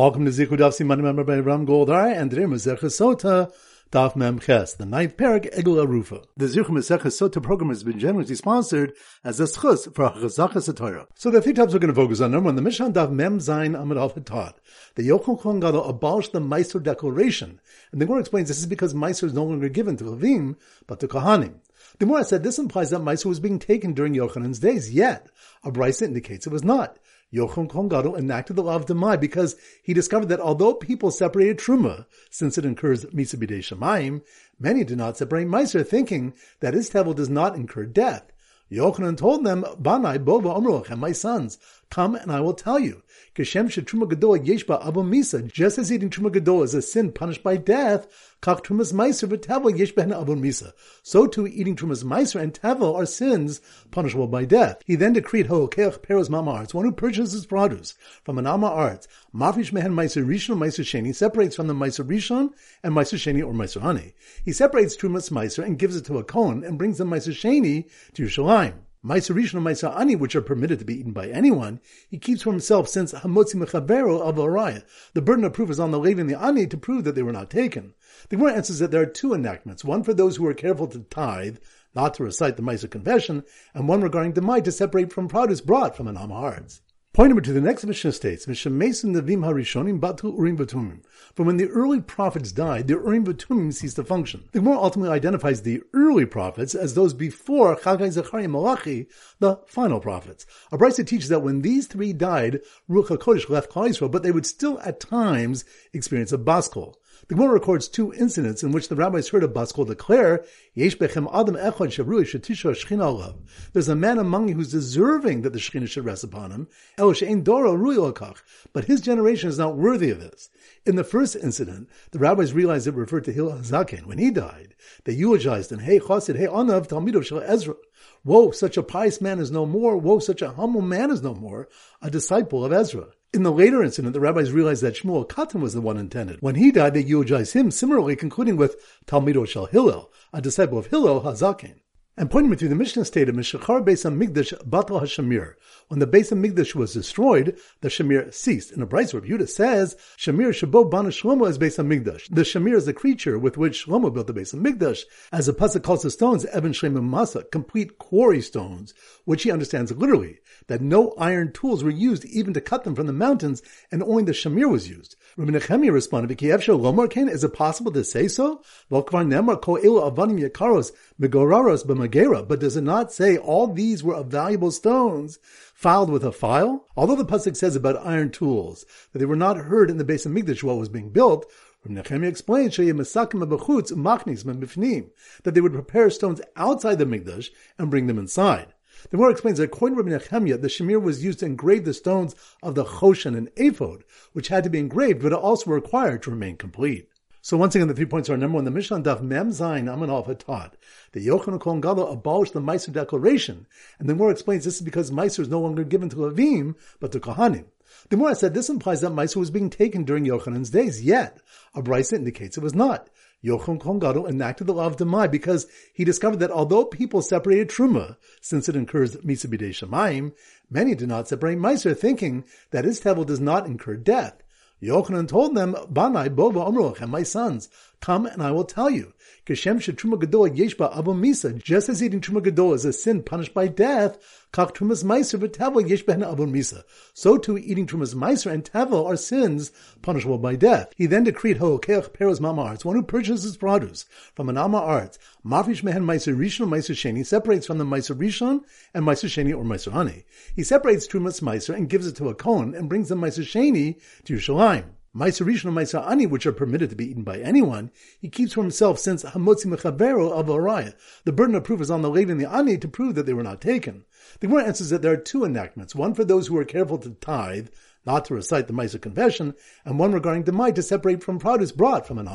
Welcome to Zichud Daf Siman member by Ram Goldar and today Masechah Sota Daf Mem Ches, the ninth parak Egel Arufa. The Masechah Sota program has been generously sponsored as a schus for Chazachas Torah. So the three topics we're going to focus on. Number one, the Mishnah Daf Mem Zayin Amid Al taught the Yochanan Kohen Gadol abolished the Meiser declaration, and the Gemara explains this is because Meiser is no longer given to Levim but to Kohanim. The Gemara said this implies that Meiser was being taken during Yochanan's days, yet a Brisa indicates it was not. Yochanan Kohen enacted the law of Demai because he discovered that although people separated Truma, since it incurs Misabidei Shemaim, many did not separate Meiser, thinking that his tevel does not incur death. Yochanan told them, Banai Bova Omroch, and my sons, come and I will tell you. Kashem Truma Gadol Yeshba Abu Misa, just as eating Truma Gadol is a sin punished by death, Kach Trumas Meiser v'Tevel Yesh Behen Abu Misa. So too eating Trumas Meiser and Tevel are sins punishable by death. He then decreed Ho'okeach Peros Mama Arts, one who purchases produce from an Ama Arts, Mafish Mehen Meiser Rishon Meiser Sheni, separates from the Meiser Rishon and Meiser Sheni or Meiser Honey. He separates Trumas Meiser and gives it to a Kohen and brings the Meiser Sheni to Yerushalayim. Rishon and Ma'aser Ani, which are permitted to be eaten by anyone, he keeps for himself since Hamotzi Mechavero of Araya. The burden of proof is on the Levi and the Ani to prove that they were not taken. The Gemara answers that there are two enactments, one for those who are careful to tithe, not to recite the Ma'aser Confession, and one regarding Demai to separate from produce brought from an. Point number two, the next Mishnah states, Mishnah Mason Navim Harishonim Batu Urim V'Tumim. From when the early prophets died, the Urim V'Tumim ceased to function. The Gemara ultimately identifies the early prophets as those before Chagai Zechariah Malachi, the final prophets. A Brisa teaches that when these three died, Ruach HaKodesh left Klal Yisrael, but they would still at times experience a baskol. The Gemara records two incidents in which the rabbis heard a baskol declare, Yesh bechem adam alav. There's a man among you who's deserving that the shechina should rest upon him, el she'en doro rui but his generation is not worthy of this. In the first incident, the rabbis realized it referred to Hillel Zaken. When he died, they eulogized him, Hey hey shel Ezra. Woe, such a pious man is no more. Woe, such a humble man is no more. A disciple of Ezra. In the later incident, the rabbis realized that Shmuel Katan was the one intended. When he died, they eulogized him, similarly concluding with Talmido Shel Hillel, a disciple of Hillel Hazakin. And pointing me to the Mishnah stated, Mishachar Beis Hamikdash Batal Hashamir. When the base of Hamikdash was destroyed, the Shamir ceased. In a Bryce where Yehuda says, Shamir Shabo Bana Shlomo is Beis Hamikdash. The Shamir is the creature with which Shlomo built the base of Hamikdash. As the Pasuk calls the stones, Evan Shlemim Masa, complete quarry stones, which he understands literally, that no iron tools were used even to cut them from the mountains, and only the Shamir was used. Rabbi Nechemia responded, Is it possible to say so? But does it not say all these were of valuable stones filed with a file? Although the Pasuk says about iron tools, that they were not heard in the base of Hamikdash while it was being built, machnizm abifnim that they would prepare stones outside the Mikdash and bring them inside. The Gemara explains that according to Rabbi Nechemia, the shamir was used to engrave the stones of the choshen and ephod, which had to be engraved, but also required to remain complete. So once again, the three points are number one, the Mishnah Daf Mem Zayin Amanov had taught that Yochanan Kohen Gadol abolished the Meiser declaration, and the Gemara explains this is because Meiser is no longer given to Levim, but to Kohanim. The Gemara said this implies that Meiser was being taken during Yochanan's days, yet a Brisa indicates it was not. Yochanan Kohen Gadol enacted the law of Demai because he discovered that although people separated Truma, since it incurs Mitzvah Misabidei Shemaim, many did not separate Meiser, thinking that his tevel does not incur death. Yochanan told them, Banai Bova Omroch, and my sons, come and I will tell you. Kashem Truma Gadol Yeshba Abu Misa, just as eating Truma Gadol is a sin punished by death, Kach Trumas Meiser v'Tevel Yesh Abu Misa. So too eating Trumas Meiser and Tevel are sins punishable by death. He then decreed Ho'okeach Peros Mama Arts, one who purchases produce from an Ama Arts, Mafish Mehen Meiser Rishon Meiser Sheni, separates from the Meiser Rishon and Meiser Sheni or Meiser Honey. He separates Trumas Meiser and gives it to a Kohen and brings the Meiser Sheni to Yerushalayim. Ma'aser Rishon and Ma'aser Ani, which are permitted to be eaten by anyone, he keeps for himself since Hamotzi Mechavero of Araya. The burden of proof is on the Levi and the Ani to prove that they were not taken. The Gemara answers that there are two enactments, one for those who are careful to tithe, not to recite the Ma'aser Confession, and one regarding Demai to separate from produce brought from an.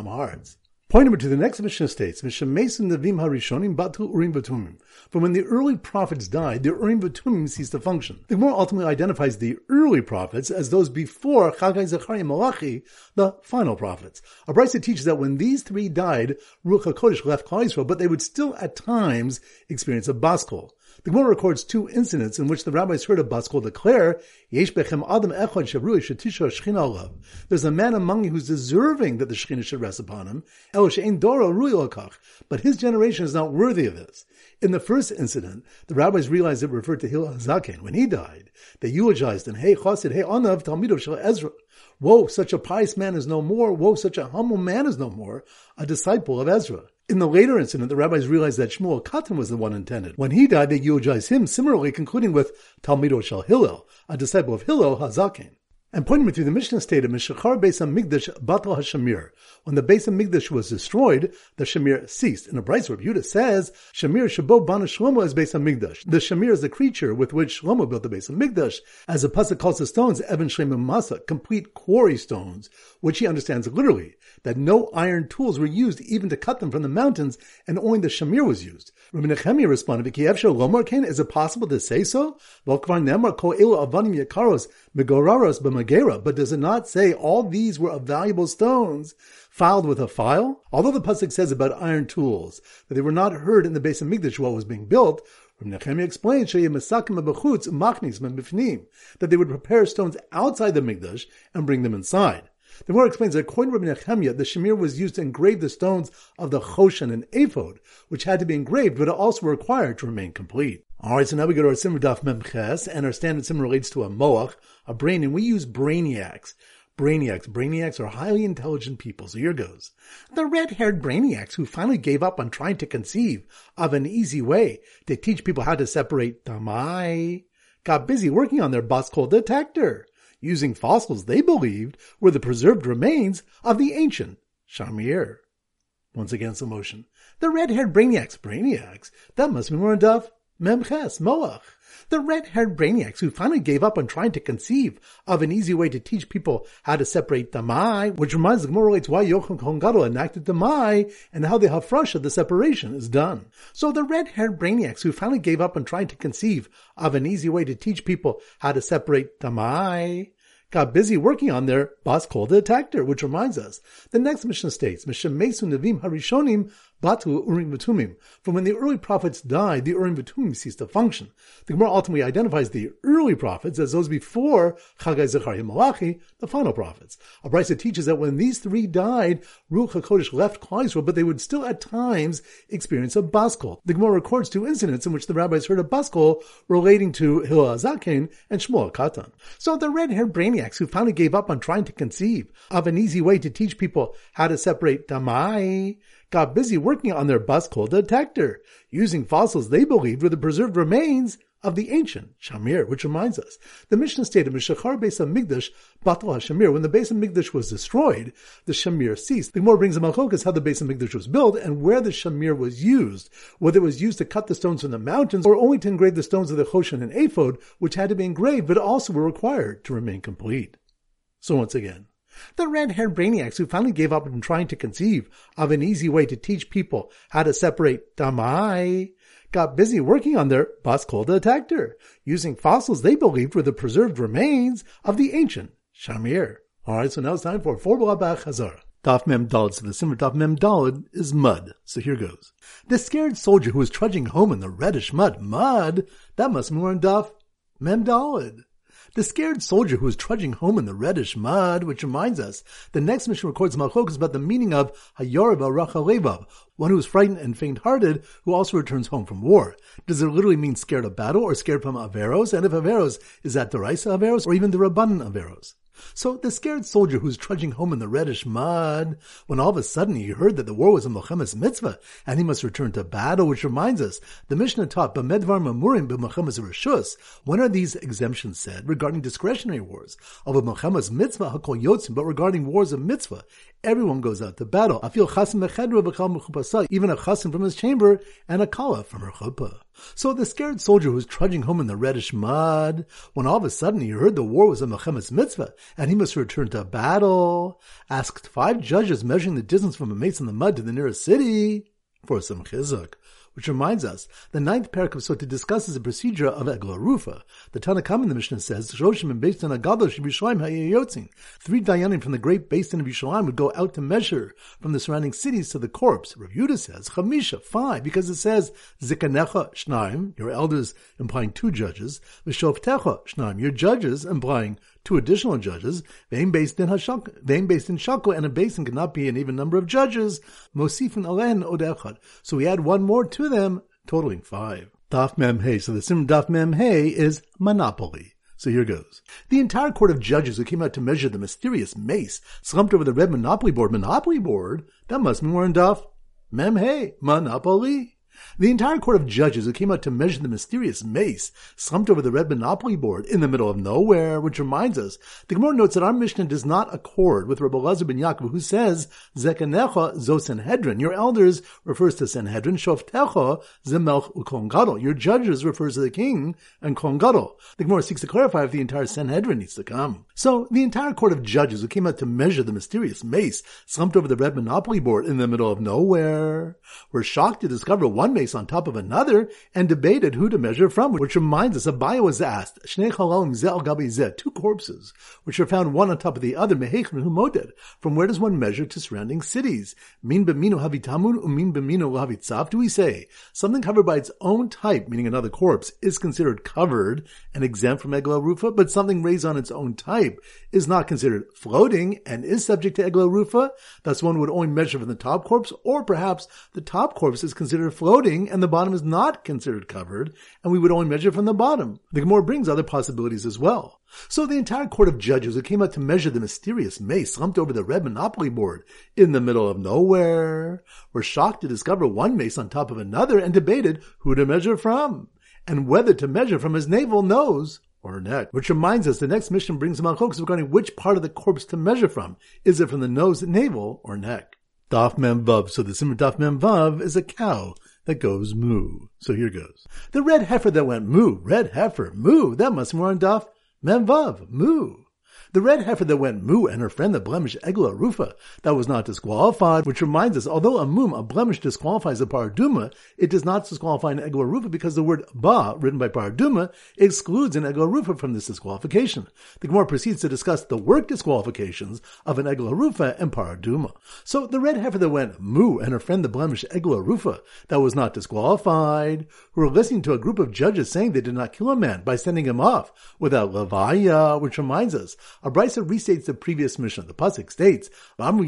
Point number two, the next Mishnah states, Mishnah Mason Navim Harishonim Batu Urim V'Tumim. From when the early prophets died, the Urim V'Tumim ceased to function. The Gemara ultimately identifies the early prophets as those before Chagai Zechariah Malachi, the final prophets. A Brisa teaches that when these three died, Ruach HaKodesh left Klal Yisrael, but they would still at times experience a baskol. The Gemara records two incidents in which the rabbis heard a Baskol declare, Yesh bechem adam shetisha shchina. There's a man among you who's deserving that the shchina should rest upon him, el she'en doro rui but his generation is not worthy of this. In the first incident, the rabbis realized it referred to Hillel Zaken. When he died, they eulogized him, Hey Hey Talmidov Shal Ezra. Woe, such a pious man is no more. Woe, such a humble man is no more. A disciple of Ezra. In the later incident, the rabbis realized that Shmuel Katan was the one intended. When he died, they eulogized him, similarly concluding with Talmido Shal Hillel, a disciple of Hillel Hazakin. And pointing me to the Mishnah stated, Mishachar Beis Hamikdash Batal Hashamir. When the Beis Hamikdash was destroyed, the Shamir ceased. In a Bryce Yehuda says, Shamir Shabo Bana Shlomo is Beis Hamikdash. The Shamir is the creature with which Shlomo built the Beis Hamikdash. As the pasuk calls the stones, Evan Shlemim Masa, complete quarry stones, which he understands literally, that no iron tools were used even to cut them from the mountains, and only the Shamir was used. Rabbi Nechemia responded, V'kiev Shalomar Is it possible to say so? V'kvar Nemar Ko Elu Avanim Yakaros Megoraros But does it not say all these were of valuable stones filed with a file? Although the pasuk says about iron tools that they were not heard in the Beis Hamikdash while it was being built, Nechemia explains that they would prepare stones outside the Mikdash and bring them inside. The Gemara explains that according to Rabbi Nechemia, the shamir was used to engrave the stones of the choshen and ephod, which had to be engraved, but also required to remain complete. Alright, so now we go to our Simmer Daf Memches, and our standard Simmer relates to a moach, a brain, and we use brainiacs. Brainiacs. Brainiacs are highly intelligent people, so here goes. The red-haired brainiacs who finally gave up on trying to conceive of an easy way to teach people how to separate demai got busy working on their Baskol detector using fossils they believed were the preserved remains of the ancient Shamir. Once again, some motion. The red-haired brainiacs, brainiacs, that must be more Daf Memches, Moach. The red-haired brainiacs who finally gave up on trying to conceive of an easy way to teach people how to separate Demai, which reminds the Gemara relates why Yochanan Kohen Gadol enacted Demai and how the Hafrasha, the separation, is done. So the red-haired brainiacs who finally gave up on trying to conceive of an easy way to teach people how to separate the Mai, got busy working on their Baskol detector, which reminds us, the next mission states, Mishem Mesu Nevim Harishonim Batu Urim V'Tumim. From when the early prophets died, the Urim V'Tumim ceased to function. The Gemara ultimately identifies the early prophets as those before Chagai Zechariah Malachi, the final prophets. A Brisa teaches that when these three died, Ruach HaKodesh left Klal but they would still at times experience a baskol. The Gemara records two incidents in which the rabbis heard a baskol relating to Hillel Zaken and Shmuel Katan. So the red-haired brainiacs who finally gave up on trying to conceive of an easy way to teach people how to separate Damai got busy working on their Baskol detector, using fossils they believed were the preserved remains of the ancient Shamir, which reminds us, the Mishnah stated, Mishachar Beis Hamikdash Batal Shamir, when the Beis Hamikdash was destroyed, the Shamir ceased. The more brings a Malchokas how the Beis Hamikdash was built and where the Shamir was used, whether it was used to cut the stones from the mountains or only to engrave the stones of the Choshen and Ephod, which had to be engraved but also were required to remain complete. So once again, the red-haired brainiacs who finally gave up on trying to conceive of an easy way to teach people how to separate damai got busy working on their Baskol detector, using fossils they believed were the preserved remains of the ancient Shamir. Alright, so now it's time for Four Bach Hazara. Daf Mem Dalid. So the simmer Daf Mem Dalid is mud. So here goes. The scared soldier who was trudging home in the reddish mud. Mud? That must be more in Daf Mem Dalid the scared soldier who is trudging home in the reddish mud, which reminds us, the next mission records Malchok about the meaning of Hayariba Rachalevav, one who is frightened and faint-hearted, who also returns home from war. Does it literally mean scared of battle or scared from Averos? And if Averos, is that the Raisa Averos or even the Rabbanan Averos? So the scared soldier who's trudging home in the reddish mud, when all of a sudden he heard that the war was a Milchemes mitzvah, and he must return to battle, which reminds us, the Mishnah taught, B'medvar mamurim b'Milchemes rishus, when are these exemptions said regarding discretionary wars? Of a Milchemes mitzvah, hakol yotzim, but regarding wars of mitzvah, everyone goes out to battle. Feel chasim even a chasim from his chamber, and a kala from her chuppah. So the scared soldier was trudging home in the reddish mud, when all of a sudden he heard the war was a Milchemes mitzvah, and he must return to battle, asked five judges measuring the distance from a mace in the mud to the nearest city for some chizuk. Which reminds us the ninth parak of Sota discusses the procedure of Egla Rufa. The Tanakh in the Mishnah says, Shoshim and based on Agadol Shibishalaim Hayayotzin. Three Dayanim from the great basin of Yishalayim would go out to measure from the surrounding cities to the corpse. Rav Yudah says, Chamisha, five, because it says, Zikanecha Shnaim, your elders implying two judges, Vishoftecha Shnaim, your judges implying two additional judges, Vein based in Hashak, Vein based in Shako, and a basin cannot be an even number of judges, Mosifin Alen Odechad. So we add one more to them, totaling five. Daf Mem Hey. So the sim Daf Mem Hey is monopoly. So here goes. The entire court of judges who came out to measure the mysterious mace slumped over the red monopoly board. Monopoly board? That must be more in Daf Mem Hey. Monopoly. The entire court of judges who came out to measure the mysterious mace slumped over the red monopoly board in the middle of nowhere, which reminds us, the Gemara notes that our Mishnah does not accord with Rabbi Lazar ben Yaakov, who says, Zekanecha zo Sanhedrin. Your elders refers to Sanhedrin, Shoftecha zemelch ukon. Your judges refers to the king and kon. The Gemara seeks to clarify if the entire Sanhedrin needs to come. So, the entire court of judges who came out to measure the mysterious mace slumped over the red monopoly board in the middle of nowhere were shocked to discover one mace on top of another and debated who to measure from, which reminds us, Abaye was asked, Shnei chalalim zel gabi two corpses, which are found one on top of the other. From where does one measure to surrounding cities? Min havitamun? Do we say something covered by its own type, meaning another corpse, is considered covered and exempt from egla rufa, but something raised on its own type is not considered floating and is subject to egla rufa? Thus one would only measure from the top corpse, or perhaps the top corpse is considered floating and the bottom is not considered covered, and we would only measure from the bottom. The Gemara brings other possibilities as well. So the entire court of judges who came out to measure the mysterious mace slumped over the red monopoly board in the middle of nowhere were shocked to discover one mace on top of another and debated who to measure from and whether to measure from his navel, nose, or neck. Which reminds us, the next mission brings malchokes regarding which part of the corpse to measure from. Is it from the nose, navel, or neck? Daf Mem Vav. So the Simmer Daf Mem Vav is a cow that goes moo. So here goes. The red heifer that went moo, red heifer, moo. That must be more on Daf Mem Vav, moo. The red heifer that went moo and her friend the blemish Egla Rufa that was not disqualified, which reminds us, although a mum, a blemish disqualifies a paraduma, it does not disqualify an Egla Rufa because the word ba, written by paraduma, excludes an Egla Rufa from this disqualification. The Gemara proceeds to discuss the work disqualifications of an Egla Rufa and paraduma. So the red heifer that went moo and her friend the blemish Egla Rufa that was not disqualified, who were listening to a group of judges saying they did not kill a man by sending him off without levaya, which reminds us, a brisa restates the previous mission. The pasuk states, and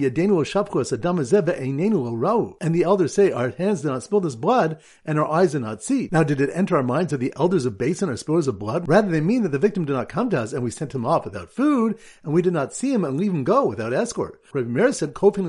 the elders say, "Our hands did not spill this blood, and our eyes did not see." Now, did it enter our minds that the elders of Basin are spillers of blood? Rather, they mean that the victim did not come to us, and we sent him off without food, and we did not see him and leave him go without escort. Rabbi Meir said, "Kofin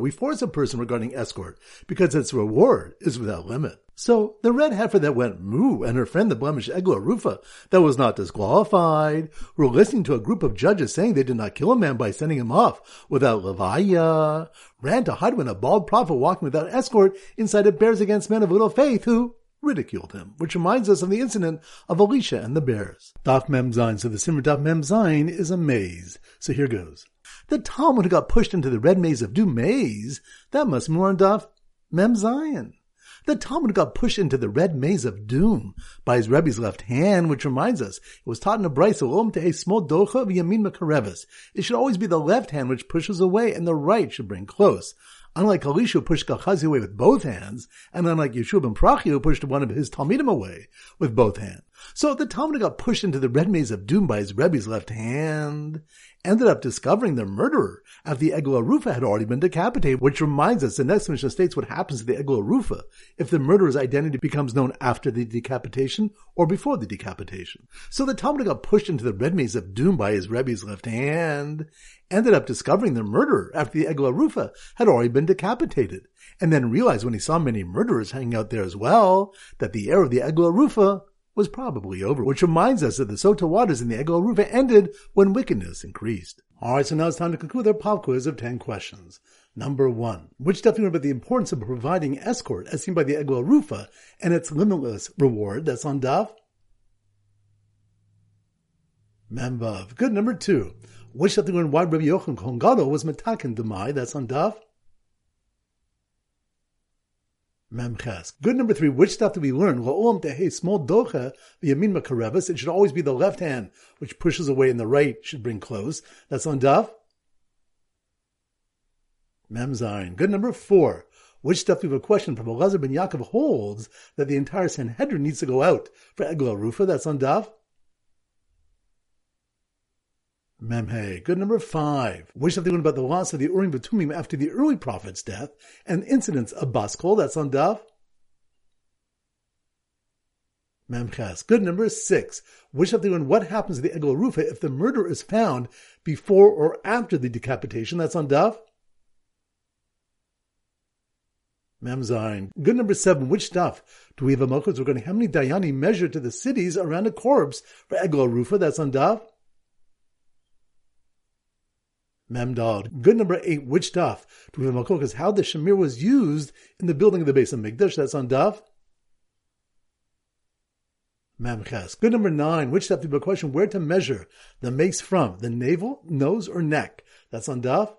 We force a person regarding escort because its reward is without limit. So the red heifer that went moo and her friend the blemish Egla Rufa that was not disqualified were listening to a group of judges saying they did not kill a man by sending him off without levaya, ran to hide when a bald prophet walking without escort incited bears against men of little faith who ridiculed him, which reminds us of the incident of Elisha and the bears. Daf Mem. So the Simmer Daf Mem is a maze. So here goes. The Talmud got pushed into the red maze of doom maze, that must be more on Daf Mem. The Talmud got pushed into the red maze of doom by his Rebbe's left hand, which reminds us, it was taught in a brisa, a small docha v'yamin makareves. It should always be the left hand which pushes away and the right should bring close. Unlike Elisha who pushed Gehazi away with both hands, and unlike Yeshua ben Prachia who pushed one of his Talmidim away with both hands. So the Talmud got pushed into the red maze of doom by his Rebbe's left hand, ended up discovering the murderer after the Egla Rufa had already been decapitated, which reminds us the next mission states what happens to the Egla Rufa if the murderer's identity becomes known after the decapitation or before the decapitation. So the Talmud got pushed into the red maze of doom by his Rebbe's left hand, ended up discovering the murderer after the Egla Rufa had already been decapitated, and then realized when he saw many murderers hanging out there as well, that the heir of the Egla Rufa was probably over, which reminds us that the Sota waters in the Egel Rufa ended when wickedness increased. Alright, so now it's time to conclude our pop quiz of 10 questions. Number one, which definitely about the importance of providing escort as seen by the Egel Rufa and its limitless reward that's on Daf? Membav. Good. Number two, which definitely when why Rabbi Yochanan Kongado was Matakin Demai, that's on Daf? Memches. Good number three. Which stuff do we learn? tehe small docha v'yamin makarevis. It should always be the left hand which pushes away, and the right should bring close. That's on daf. Memzain. Good number four. Which stuff do we have a question from Elazar ben Yaakov holds that the entire Sanhedrin needs to go out for Egla Rufa. That's on daf. Memhe. Good number five. Wish something about the loss of the Urim V'Tumim after the early prophet's death and incidents of Baskol. That's on Daf. Memches. Good number six. Wish something on what happens to the Egel Rufa if the murder is found before or after the decapitation. That's on Daf. Memzain. Good number seven. Which stuff do we have a mochas regarding how many dayani measure to the cities around a corpse for Egel Rufa? That's on Daf. Memdad. Good number eight, which daf? Do we have Makokas? How the Shamir was used in the building of the base of Mikdash. That's on daf. Memches. Good number nine, which daf? Do we have a question where to measure the mace from? The navel, nose, or neck? That's on daf.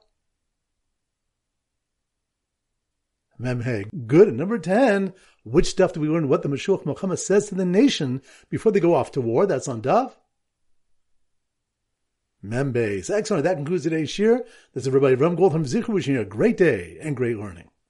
Memhe. Good. And Number 10. Which stuff do we learn what the Mashiach Muhammad says to the nation before they go off to war? That's on Daf. Membase. Excellent. That concludes today's shir. This is everybody Ram Gold from Zichu wishing you a great day and great learning.